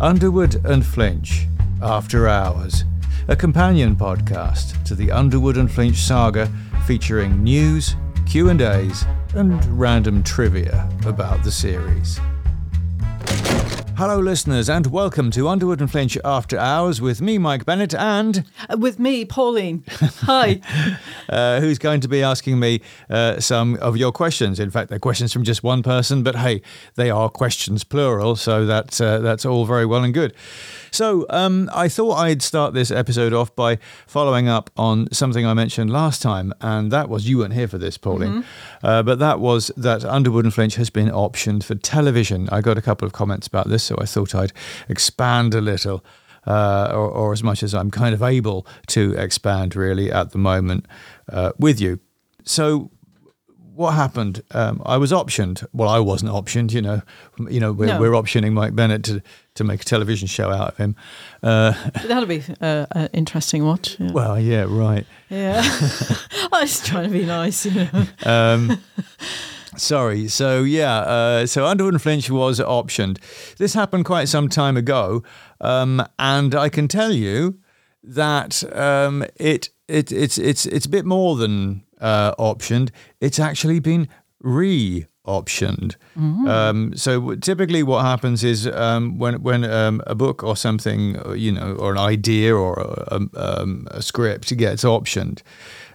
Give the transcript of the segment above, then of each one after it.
Underwood and Flinch, After Hours, a companion podcast to the Underwood and Flinch saga featuring news, Q&As, and random trivia about the series. Hello, listeners, and welcome to Underwood and Flinch After Hours with me, Mike Bennett, and Uh, With me, Pauline. Hi. uh, who's going to be asking me uh, some of your questions. In fact, they're questions from just one person, but hey, they are questions plural, so that's uh, that's all very well and good. So um, I thought I'd start this episode off by following up on something I mentioned last time, and that was you weren't here for this, Pauline, uh, but that was that Underwood and Flinch has been optioned for television. I got a couple of comments about this, so I thought I'd expand a little uh, or, or as much as I'm kind of able to expand really at the moment uh, with you. So, what happened? Um, I was optioned. Well, I wasn't optioned. You know, you know, we're, No. we're optioning Mike Bennett to to make a television show out of him. Uh, That'll be uh, an interesting watch. Yeah. well, yeah, right. yeah. I was trying to be nice, you know. Um, sorry. So yeah. Uh, so Underwood and Flinch was optioned. This happened quite some time ago, um, and I can tell you that um, it it it's it's it's a bit more than uh, optioned. It's actually been re-optioned. Um, so typically, what happens is um, when when um, a book or something, you know, or an idea or a, um, a script gets optioned,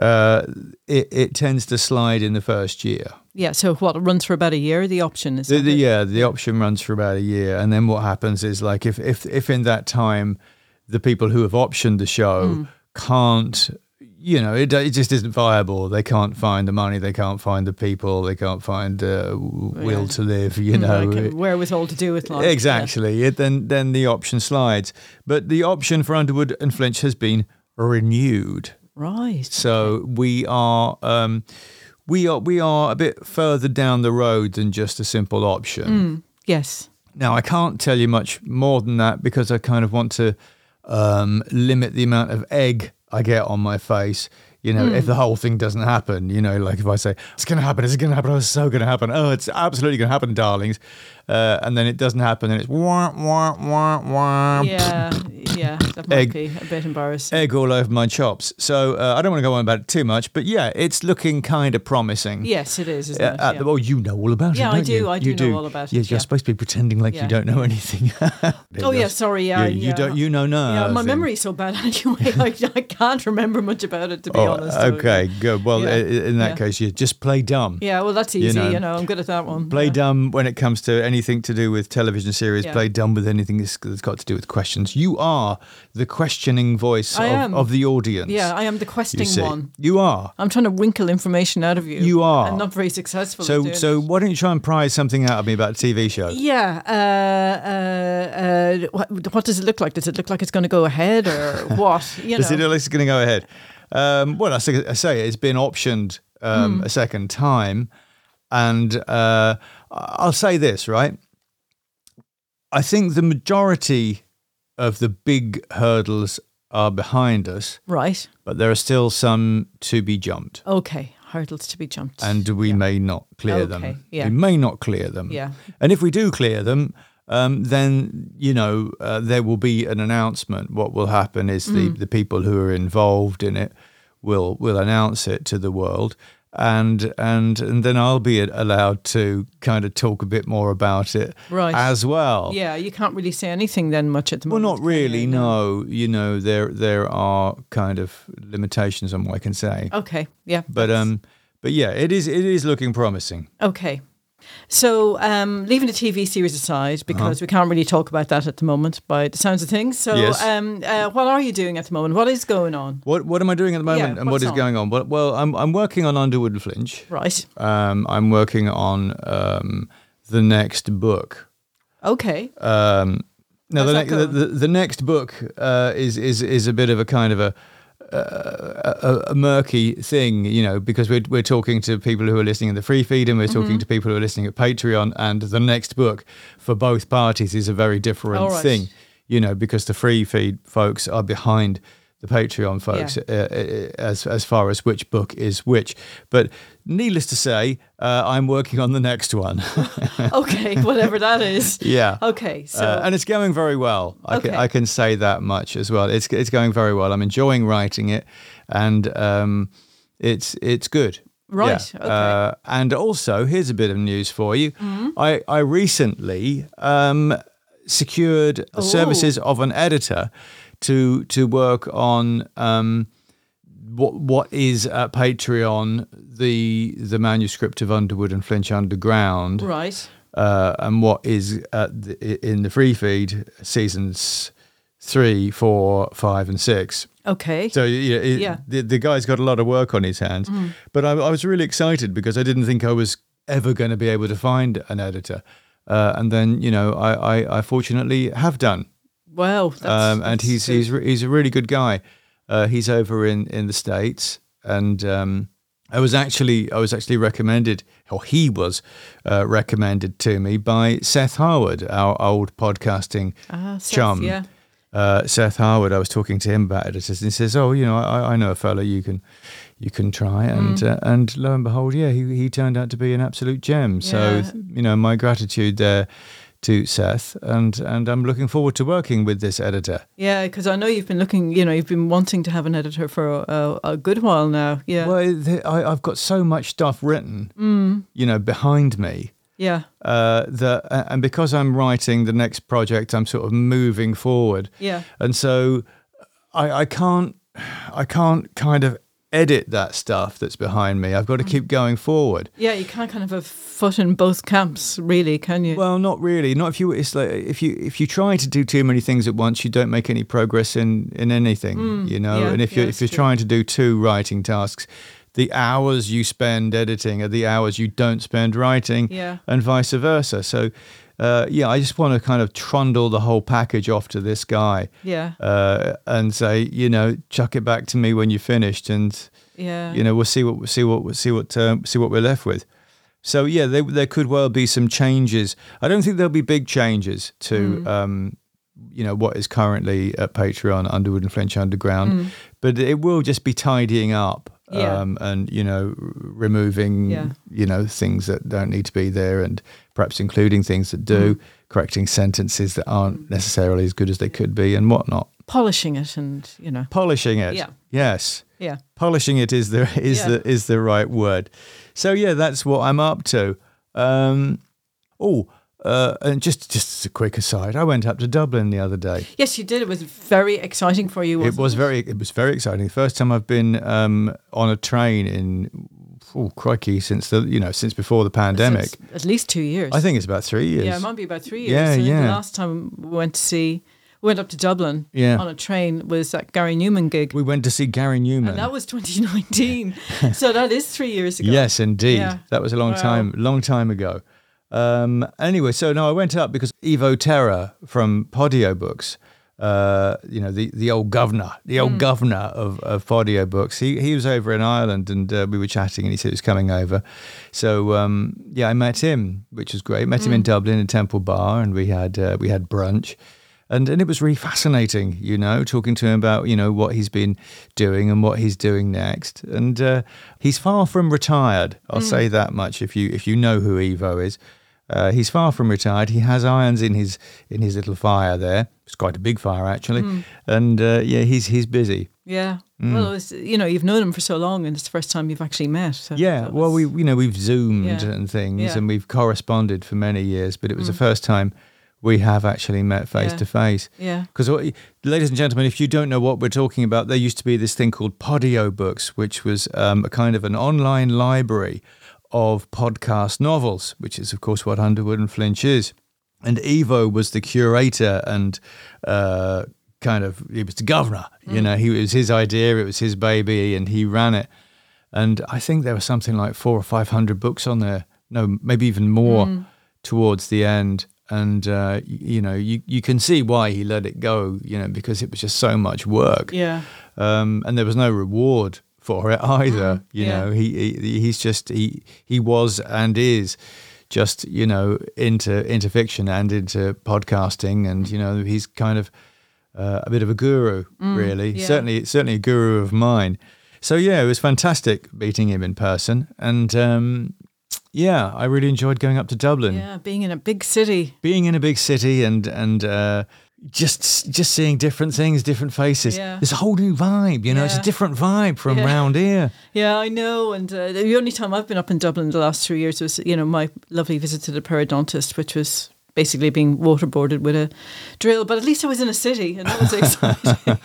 uh, it, it tends to slide in the first year. Yeah, so what, runs for about a year, the option is The, the, yeah, the option runs for about a year, and then what happens is like if if if in that time the people who have optioned the show Hmm. can't, you know, it it just isn't viable. They can't find the money, they can't find the people, they can't find uh, will Yeah. to live. You Mm, know, like, uh, wherewithal to do with life. yeah. exactly. It, then then the option slides, but the option for Underwood and Flinch has been renewed. Right. So we are um, we are we are a bit further down the road than just a simple option. Mm, yes. Now I can't tell you much more than that because I kind of want to um, limit the amount of egg I get on my face. You know, if the hmm. whole thing doesn't happen, you know, like if I say it's going to happen, it's going to happen, oh, it's so going to happen, oh, it's absolutely going to happen, darlings, uh, and then it doesn't happen, and it's wah wah wah wah. Yeah, yeah, that might Egg- be a bit embarrassing. egg all over my chops. So uh, I don't want to go on about it too much, but yeah, it's looking kind of promising. Yes, it is, isn't Uh, it? Yeah. the- well, you know all about Yeah, it. I don't do, You? I You do know all about it, Yes, you're yeah. supposed to be pretending like Yeah. you don't know anything. Oh yeah, sorry, yeah, you, you don't. You know Yeah, my memory's so bad anyway. I, I can't remember much about it to be Oh, honest. okay, good. Well, Yeah. in that Yeah. case, you just play dumb. Yeah, well, that's easy. You know. know, I'm good at that one. Play yeah. dumb when it comes to anything to do with television series. Yeah. Play dumb with anything that's got to do with questions. You are the questioning voice of, of the audience. Yeah, I am the you questing see. one. You are. I'm trying to winkle information out of you. You are. And not very successful. So, so it. why don't you try and prize something out of me about a TV show? Yeah. Uh, uh, uh, what, what does it look like? Does it look like it's going to go ahead or what? You Does it know. look like it's going to go ahead? Um, well, I say, I say it's been optioned um, Hmm. a second time, and uh, I'll say this right. I think the majority of the big hurdles are behind us, Right. but there are still some to be jumped, Okay. Hurdles to be jumped. and we may not clear Okay, them. yeah. We may not clear them. Yeah. And if we do clear them, um, then you know uh, there will be an announcement. What will happen is the Mm. the people who are involved in it will will announce it to the world, and and and then I'll be allowed to kind of talk a bit more about it Right. as well. Yeah, you can't really say anything then much at the Well, moment. Well, not really. No, you know there there are kind of limitations on what I can say. Okay. Yeah. But um, but yeah, it is it is looking promising. Okay. So, um, leaving the TV series aside, because we can't really talk about that at the moment by the sounds of things. So, Uh-huh. Yes. um, uh, what are you doing at the moment? What is going on? What what am I doing at the moment, Yeah, and what's on? going on? Well, well, I'm I'm working on Underwood and Flinch. Right. Um, I'm working on um, the next book. Okay. Um, now the, ne- the, the the next book uh, is is is a bit of a kind of a, a, a murky thing, you know, because we're we're talking to people who are listening in the free feed, and we're Mm-hmm. talking to people who are listening at Patreon, and the next book for both parties is a very different right. thing, you know, because the free feed folks are behind the Patreon folks uh, uh, as as far as which book is which. But needless to say, uh, I'm working on the next one. Okay. Whatever that is. yeah. Okay. So, Uh, and it's going very well. I, Okay. can, I can say that much as well. It's it's going very well. I'm enjoying writing it, and um, it's it's good. Right, Yeah. okay. Mm-hmm. Uh, and also, here's a bit of news for you. Hmm. I I recently um, secured the services of an editor to to work on. Um, what what is at Patreon the the manuscript of Underwood and Flinch Underground, right. uh, and what is at the, in the free feed seasons three, four, five, and six. Okay. So yeah, it, Yeah. The, the guy's got a lot of work on his hands. But I, I was really excited because I didn't think I was ever going to be able to find an editor. Uh, and then you know I, I, I fortunately have done, wow. That's, um, and that's he's good. he's re- he's a really good guy. Uh, he's over in, in the states, and um, I was actually I was actually recommended, or he was uh, recommended to me by Seth Harwood, our old podcasting Ah, Seth, chum. Yeah. Uh, Seth Harwood, I was talking to him about it, and he says, "Oh, you know, I, I know a fellow you can, you can try." And Mm. uh, and lo and behold, yeah, he he turned out to be an absolute gem. So you know, my gratitude there to Seth, and and I'm looking forward to working with this editor. Yeah, because I know you've been looking, you know, you've been wanting to have an editor for a, a, good while now. Yeah. Well, I, I've got so much stuff written, Mm. you know, behind me. yeah. Uh, that and because I'm writing the next project, I'm sort of moving forward. Yeah. and so I, I can't I can't kind of edit that stuff that's behind me. I've got Mm. to keep going forward. Yeah, you can't kind of have a foot in both camps, really, can you? Well, not really. Not if you. It's like if you if you try to do too many things at once, you don't make any progress in in anything. you know. Mm. yeah, and if yeah, you that's if you're true. trying to do two writing tasks, the hours you spend editing are the hours you don't spend writing, Yeah. and vice versa. So. Uh, yeah, I just want to kind of trundle the whole package off to this guy. Yeah. uh, and say, you know, chuck it back to me when you're finished, and yeah. you know, we'll see what we'll see what we'll see what um, see what we're left with. So yeah, there there could well be some changes. I don't think there'll be big changes to, Mm. um, you know, what is currently at Patreon Underwood and Flinch Underground, but it will just be tidying up. Mm. Yeah. Um, and you know, removing Yeah. you know things that don't need to be there, and perhaps including things that Mm. do, correcting sentences that aren't necessarily as good as they could be, and whatnot Polishing it and, you know. polishing it. Yeah. Yes. Yeah. Polishing it is the is Yeah. the is the right word. So yeah, that's what I'm up to. Um, oh, uh, and just just as a quick aside, I went up to Dublin the other day. Yes, you did. It was very exciting for you. It was very it was very exciting. The first time I've been um, on a train in oh crikey since the you know since before the pandemic. Since At least two years. I think it's about three years. Yeah, it might be about three years. Yeah, yeah. The last time we went to see, we went up to Dublin Yeah. on a train was that Gary Numan gig. we went to see Gary Numan. and that was 2019. so that is three years ago. Yes, indeed. Yeah. That was a long Wow. time, long time ago. Um, anyway, so no, I went up because Evo Terra from Podiobooks, uh, you know, the, the old governor, the Hmm. old governor of, of Podiobooks, he, he was over in Ireland and uh, we were chatting and he said he was coming over. So, um, yeah, I met him, which was great. Met him Hmm. in Dublin in Temple Bar and we had, uh, we had brunch. And, and it was really fascinating, you know, talking to him about, you know, what he's been doing and what he's doing next. And uh, he's far from retired. I'll say that much if you if you know who Evo is. Uh, he's far from retired. He has irons in his in his little fire there. It's quite a big fire actually, and uh, yeah, he's he's busy. Yeah. Mm. Well, it's, you know, you've known him for so long, and it's the first time you've actually met. So Yeah, that well, we you know we've zoomed Yeah. and things, Yeah. Mm. and we've corresponded for many years, but it was the first time we have actually met face Yeah. to face. Yeah. Because, ladies and gentlemen, if you don't know what we're talking about, there used to be this thing called Podiobooks, which was um, a kind of an online library of podcast novels, which is, of course, what Underwood and Flinch is. And Evo was the curator and uh, kind of he was the governor. You know, he it was his idea, it was his baby, and he ran it. And I think there was something like four or five hundred books on there. No, maybe even more towards the end. And uh, you know, you you can see why he let it go. You know, because it was just so much work. Yeah. Um, and there was no reward for it either. You yeah. know, he, he he's just he he was and is just you know into into fiction and into podcasting, and you know he's kind of uh, a bit of a guru, really. yeah. Certainly, certainly a guru of mine. So yeah, it was fantastic meeting him in person, and um, yeah, I really enjoyed going up to Dublin Yeah. Being in a big city. being in a big city and and uh, just just seeing different things, different faces. Yeah. There's a whole new vibe, you know. It's a different vibe from Yeah. round here. Yeah, I know. And uh, the only time I've been up in Dublin the last three years was, you know, my lovely visit to the periodontist, which was basically being waterboarded with a drill. But at least I was in a city, and that was exciting.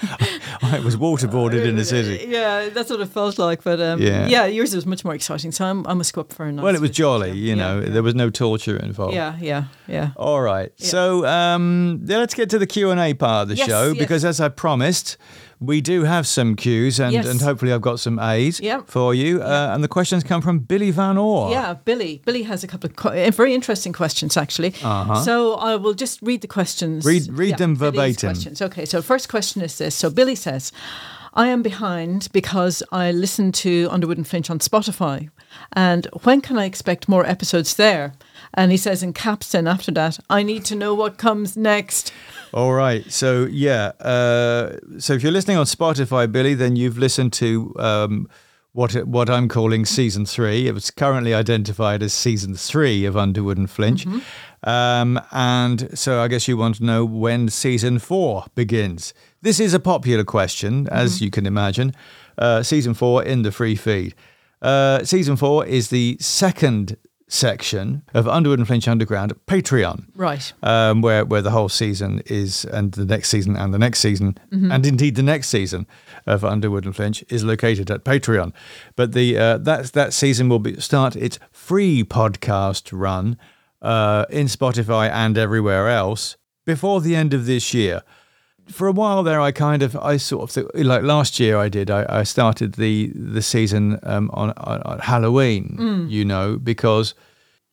it was waterboarded in a city. yeah, that's what it felt like. But um, Yeah. yeah. yours was much more exciting. So I'm, I must go up for a nice. Well, it was jolly, you know. yeah. There was no torture involved. Yeah, yeah, yeah. All right. So um, let's get to the Q and A part of the Yes, show yes. because, as I promised, we do have some Qs and, Yes. and hopefully I've got some A's Yep. for you. Uh, and the questions come from Billy Van Orr. Yeah, Billy. Billy has a couple of que- uh, very interesting questions, actually. Uh-huh. So I will just read the questions. Read- read them verbatim. Questions. Okay, so first question is this. So Billy says, I am behind because I listen to Underwood and Flinch on Spotify. And when can I expect more episodes there? And he says in caps then after that, I need to know what comes next. All right. So yeah. Uh, so if you're listening on Spotify, Billy, then you've listened to um, what what I'm calling season three. It was currently identified as season three of Underwood and Flinch. Um, and so I guess you want to know when season four begins. This is a popular question, as you can imagine. Uh, season four in the free feed. Uh, season four is the second section of Underwood and Flinch Underground Patreon Right. um, where where the whole season is, and the next season, and the next season, and indeed the next season of Underwood and Flinch is located at Patreon. But the uh, that that season will be start its free podcast run uh, in Spotify and everywhere else before the end of this year. For a while there, I kind of, I sort of, like last year, I did. I, I started the the season um, on, on, on Halloween, you know, because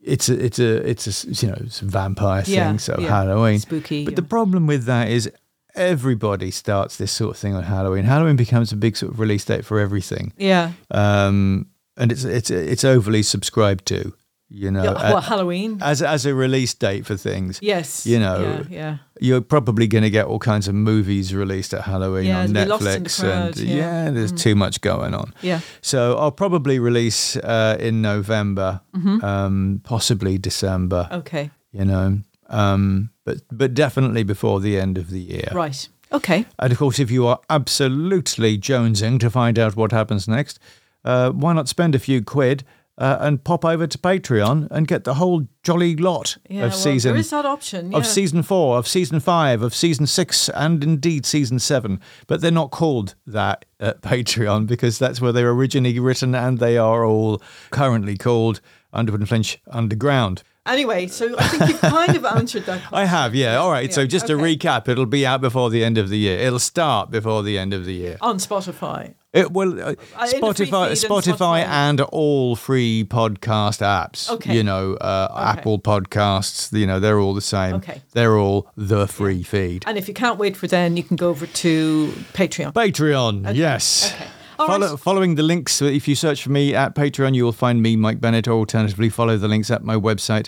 it's a, it's a, it's a, you know, it's a vampire Yeah, thing, so yeah. Halloween. Spooky, But the problem with that is everybody starts this sort of thing on Halloween. Halloween becomes a big sort of release date for everything, Yeah. um, and it's it's it's overly subscribed to, you know, yeah well, Halloween. as as a release date for things. yes. you know, Yeah. yeah. You're probably going to get all kinds of movies released at Halloween on it'll lost in the Netflix, crowd, and yeah. Mm. there's too much going on. Yeah. So I'll probably release uh, in November, Mm-hmm. um, possibly December. Okay. You know, um, but but definitely before the end of the year. Right. Okay. And of course, if you are absolutely jonesing to find out what happens next, uh, why not spend a few quid uh, and pop over to Patreon and get the whole jolly lot Yeah. of well, season there is that option. Yeah. of season four, of season five, of season six, and indeed season seven. But they're not called that at Patreon because that's where they were originally written, and they are all currently called Underwood and Flinch Underground. Anyway, so I think you've kind of answered that question. I have, yeah. All right. so Yeah, just to recap, it'll be out before the end of the year. It'll start before the end of the year. On Spotify. It will uh, Uh, in the free Spotify, and Spotify, Spotify. and all free podcast apps. Okay. You know, uh, Apple Podcasts. You know, they're all the same. Okay. They're all the free feed. And if you can't wait for then, you can go over to Patreon. Patreon, yes. Okay. Follow, right. Following the links, uh, if you search for me at Patreon, you will find me, Mike Bennett, or alternatively, follow the links at my website,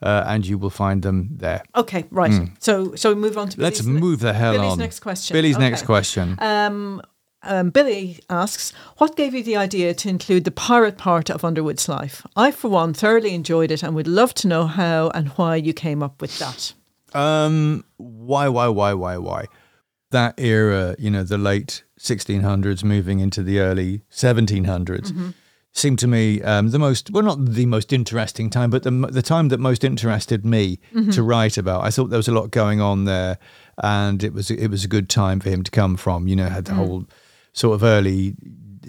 uh, and you will find them there. Okay, right. So, so we move on to Hmm. Let's move the hell Billy's on. next question. Billy's next question. Um, um, Billy asks, "What gave you the idea to include the pirate part of Underwood's life? I, for one, thoroughly enjoyed it and would love to know how and why you came up with that." Um, why, why, why, why, why? that era, you know, the late 1600s moving into the early 1700s, seemed to me um, the most, well, not the most interesting time, but the, the time that most interested me to write about. I thought there was a lot going on there and it was, it was a good time for him to come from, you know, had the whole sort of early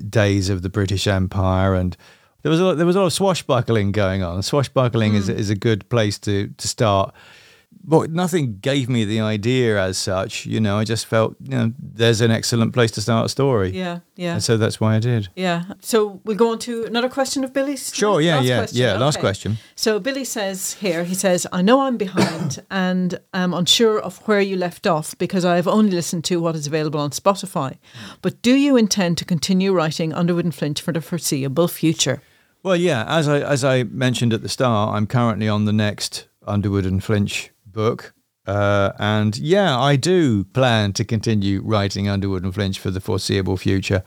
days of the British Empire and there was a lot, there was a lot of swashbuckling going on. Swashbuckling is, mm. is a good place to, to start but nothing gave me the idea as such. You know, I just felt, you know, there's an excellent place to start a story. Yeah, yeah. And so that's why I did. Yeah. So we'll go on to another question of Billy's. Sure, yeah, Last yeah, question. yeah, last Okay. question. So Billy says here, he says, I know I'm behind and I'm unsure of where you left off because I have only listened to what is available on Spotify. But do you intend to continue writing Underwood and Flinch for the foreseeable future? Well, yeah, as I as I mentioned at the start, I'm currently on the next Underwood and Flinch book. Uh, and yeah, I do plan to continue writing Underwood and Flinch for the foreseeable future.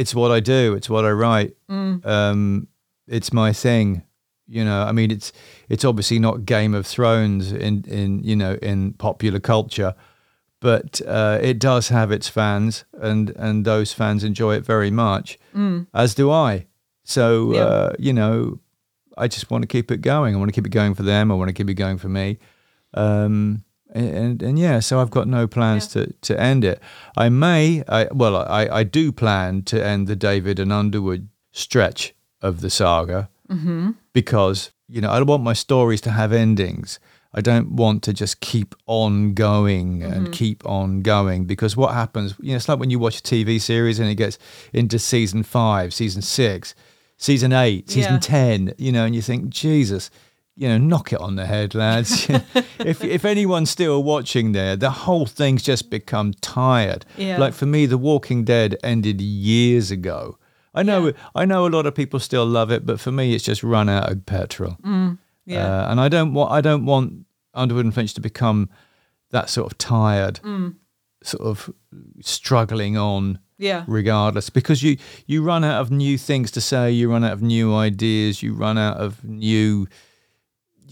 It's what I do. It's what I write. Um, it's my thing. You know, I mean, it's it's obviously not Game of Thrones in in you know in popular culture, but uh, it does have its fans, and and those fans enjoy it very much, as do I. So Yeah. uh, you know, I just want to keep it going. I want to keep it going for them. I want to keep it going for me. Um, and, and, and yeah, so I've got no plans to, to end it. I may, I, well, I, I do plan to end the David and Underwood stretch of the saga because, you know, I want my stories to have endings. I don't want to just keep on going and keep on going because what happens, you know, it's like when you watch a TV series and it gets into season five, season six, season eight, season Yeah. 10, you know, and you think, Jesus, you know, knock it on the head, lads. if, if anyone's still watching there, the whole thing's just become tired. Yeah. Like for me, The Walking Dead ended years ago. I know, Yeah. I know a lot of people still love it, but for me, it's just run out of petrol. Yeah. Uh, and I don't want I don't want Underwood and Flinch to become that sort of tired, Mm. sort of struggling on yeah. regardless because you you run out of new things to say, you run out of new ideas, you run out of new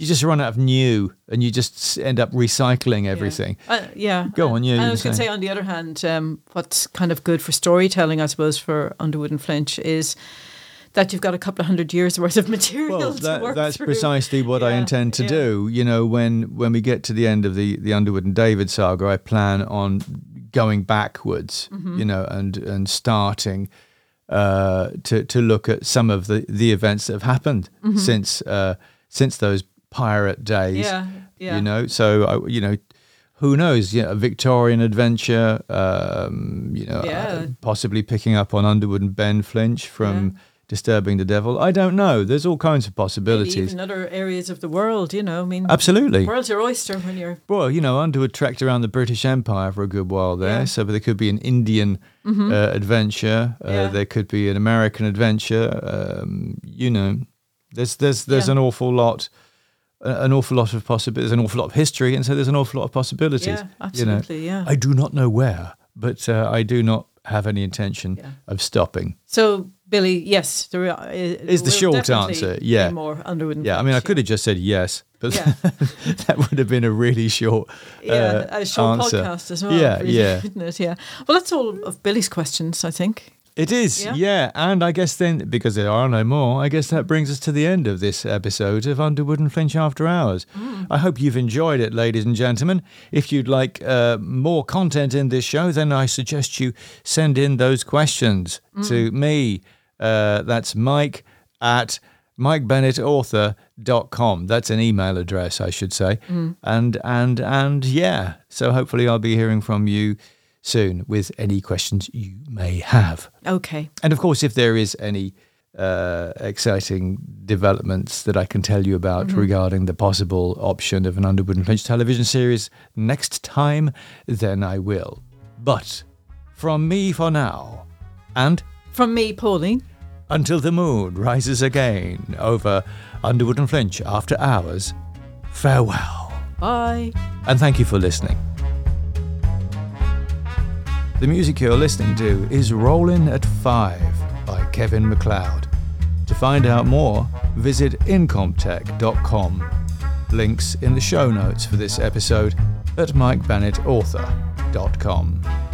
you just run out of new and you just end up recycling everything. Uh, yeah. Go on, yeah, And I was going to say. on the other hand, um, what's kind of good for storytelling, I suppose, for Underwood and Flinch is that you've got a couple of hundred years worth of material Well, to that, that's through. precisely what I intend to yeah. do. You know, when when we get to the end of the the Underwood and David saga, I plan on going backwards. Mm-hmm. You know, and and starting uh, to to look at some of the the events that have happened since uh, since those pirate days. Mm-hmm. Yeah, yeah. You know, so I, you know. Who knows? Yeah, a Victorian adventure. Um, you know, Yeah. uh, possibly picking up on Underwood and Ben Flinch from Disturbing the Devil. I don't know. There's all kinds of Maybe possibilities. even other areas of the world, you know. I mean, Absolutely. world's your oyster when you're. Well, you know, Underwood trekked around the British Empire for a good while there, Yeah. Mm-hmm. so there could be an Indian uh, adventure. Uh, Yeah. There could be an American adventure. Um, you know, there's there's there's Yeah. an awful lot, an awful lot of possibilities. There's an awful lot of history, and so there's an awful lot of possibilities. Yeah, you know. absolutely, yeah. I do not know where, but uh, I do not have any intention Yeah. of stopping. So, Billy, yes, there uh, Is the short answer, yeah. more Underwood Yeah, I mean, I could have just said yes, but Yeah. that would have been a really short Yeah, uh, a short answer. podcast as well. Yeah, really, yeah. It? Yeah. Well, that's all of Billy's questions, I think. It is, Yeah. yeah. And I guess then, because there are no more, I guess that brings us to the end of this episode of Underwood and Flinch After Hours. I hope you've enjoyed it, ladies and gentlemen. If you'd like uh, more content in this show, then I suggest you send in those questions to me. Uh, that's Mike at MikeBennettAuthor.com. That's an email address, I should say. And and and yeah. So hopefully I'll be hearing from you soon with any questions you may have. Okay. And of course, if there is any uh, exciting developments that I can tell you about regarding the possible option of an Underwood and Flinch television series next time, then I will. But from me for now, and From me, Pauline. until the moon rises again over Underwood and Flinch after hours, farewell. Bye. And thank you for listening. The music you're listening to is Rollin' at Five by Kevin MacLeod. To find out more, visit incompetech.com. Links in the show notes for this episode at Mike Bennett Author. gmail.com.